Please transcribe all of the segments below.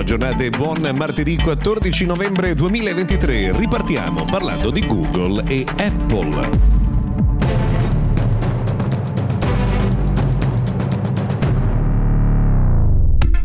Buona giornata e buon martedì 14 novembre 2023. Ripartiamo parlando di Google e Apple.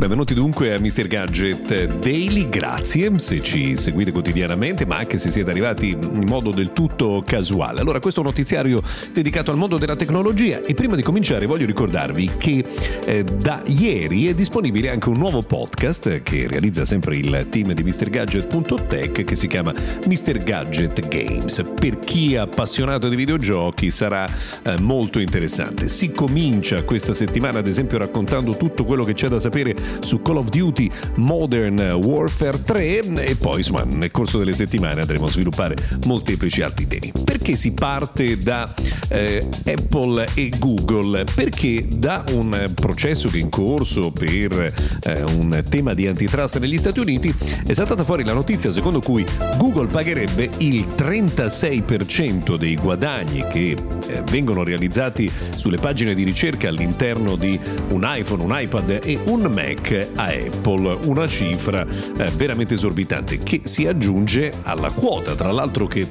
Benvenuti dunque a Mr. Gadget Daily, grazie se ci seguite quotidianamente, ma anche se siete arrivati in modo del tutto casuale. Allora, questo è un notiziario dedicato al mondo della tecnologia e prima di cominciare voglio ricordarvi che eh, da ieri è disponibile anche un nuovo podcast che realizza sempre il team di MrGadget.tech che si chiama Mr. Gadget Games. Per chi è appassionato di videogiochi sarà eh, molto interessante. Si comincia questa settimana ad esempio raccontando tutto quello che c'è da sapere su Call of Duty Modern Warfare 3 e poi insomma nel corso delle settimane andremo a sviluppare molteplici altri temi. Perché si parte da eh, Apple e Google? Perché da un processo che è in corso per eh, un tema di antitrust negli Stati Uniti è saltata fuori la notizia secondo cui Google pagherebbe il 36% dei guadagni che eh, vengono realizzati sulle pagine di ricerca all'interno di un iPhone, un iPad e un Mac a Apple, una cifra eh, veramente esorbitante che si aggiunge alla quota, tra l'altro che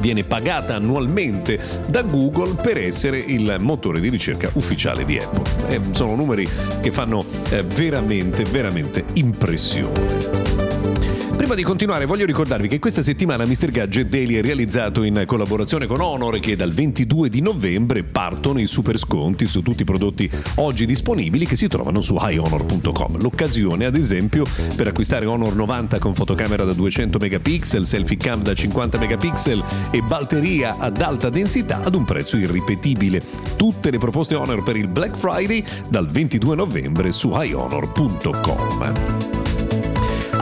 viene pagata annualmente da Google per essere il motore di ricerca ufficiale di Apple. Eh, sono numeri che fanno eh, veramente, veramente impressione. Prima di continuare voglio ricordarvi che questa settimana Mr. Gadget Daily è realizzato in collaborazione con Honor che dal 22 di novembre partono i super sconti su tutti i prodotti oggi disponibili che si trovano su highhonor.com. L'occasione ad esempio per acquistare Honor 90 con fotocamera da 200 megapixel, selfie cam da 50 megapixel e batteria ad alta densità ad un prezzo irripetibile. Tutte le proposte Honor per il Black Friday dal 22 novembre su highhonor.com.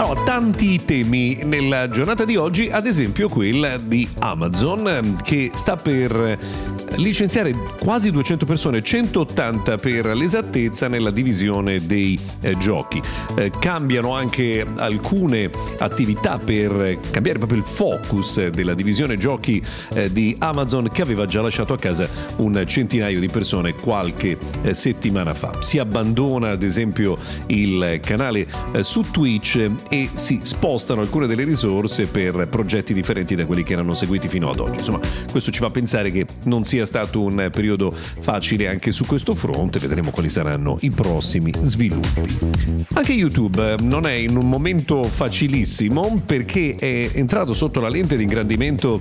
Allora, tanti temi nella giornata di oggi, ad esempio quella di Amazon che sta per licenziare quasi 200 persone, 180 per l'esattezza nella divisione dei eh, giochi. Eh, cambiano anche alcune attività per cambiare proprio il focus della divisione giochi eh, di Amazon che aveva già lasciato a casa un centinaio di persone qualche eh, settimana fa. Si abbandona ad esempio il canale eh, su Twitch e si spostano alcune delle risorse per progetti differenti da quelli che erano seguiti fino ad oggi. Insomma, questo ci fa pensare che non sia stato un periodo facile anche su questo fronte, vedremo quali saranno i prossimi sviluppi. Anche YouTube non è in un momento facilissimo perché è entrato sotto la lente di ingrandimento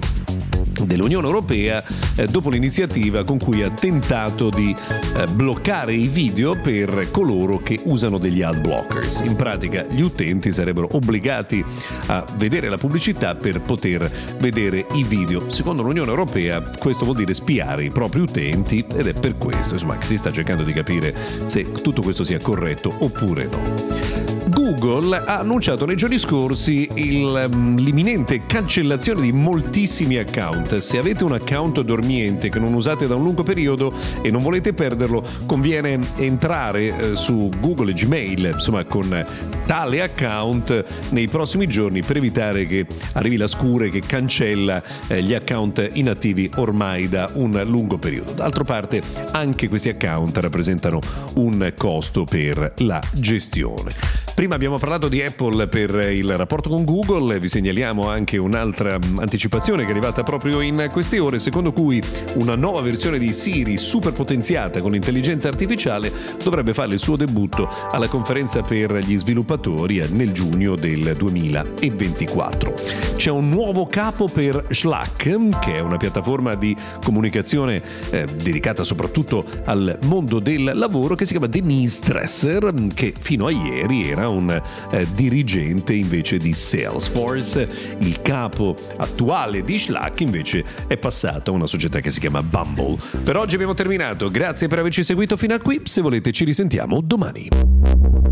dell'Unione Europea eh, dopo l'iniziativa con cui ha tentato di eh, bloccare i video per coloro che usano degli ad blockers. In pratica gli utenti sarebbero obbligati a vedere la pubblicità per poter vedere i video. Secondo l'Unione Europea questo vuol dire spiare i propri utenti ed è per questo insomma, che si sta cercando di capire se tutto questo sia corretto oppure no. Google ha annunciato nei giorni scorsi il, um, l'imminente cancellazione di moltissimi account. Se avete un account dormiente che non usate da un lungo periodo e non volete perderlo, conviene entrare eh, su Google e Gmail, insomma, con tale account nei prossimi giorni per evitare che arrivi la scure che cancella eh, gli account inattivi ormai da un lungo periodo. D'altra parte anche questi account rappresentano un costo per la gestione. Prima abbiamo parlato di Apple per il rapporto con Google, vi segnaliamo anche un'altra anticipazione che è arrivata proprio in queste ore, secondo cui una nuova versione di Siri super potenziata con l'intelligenza artificiale dovrebbe fare il suo debutto alla conferenza per gli sviluppatori nel giugno del 2024. C'è un nuovo capo per Slack, che è una piattaforma di comunicazione eh, dedicata soprattutto al mondo del lavoro, che si chiama Denise Dresser, che fino a ieri era un eh, dirigente invece di Salesforce. Il capo attuale di Slack invece è passato a una società che si chiama Bumble. Per oggi abbiamo terminato, grazie per averci seguito fino a qui, se volete ci risentiamo domani.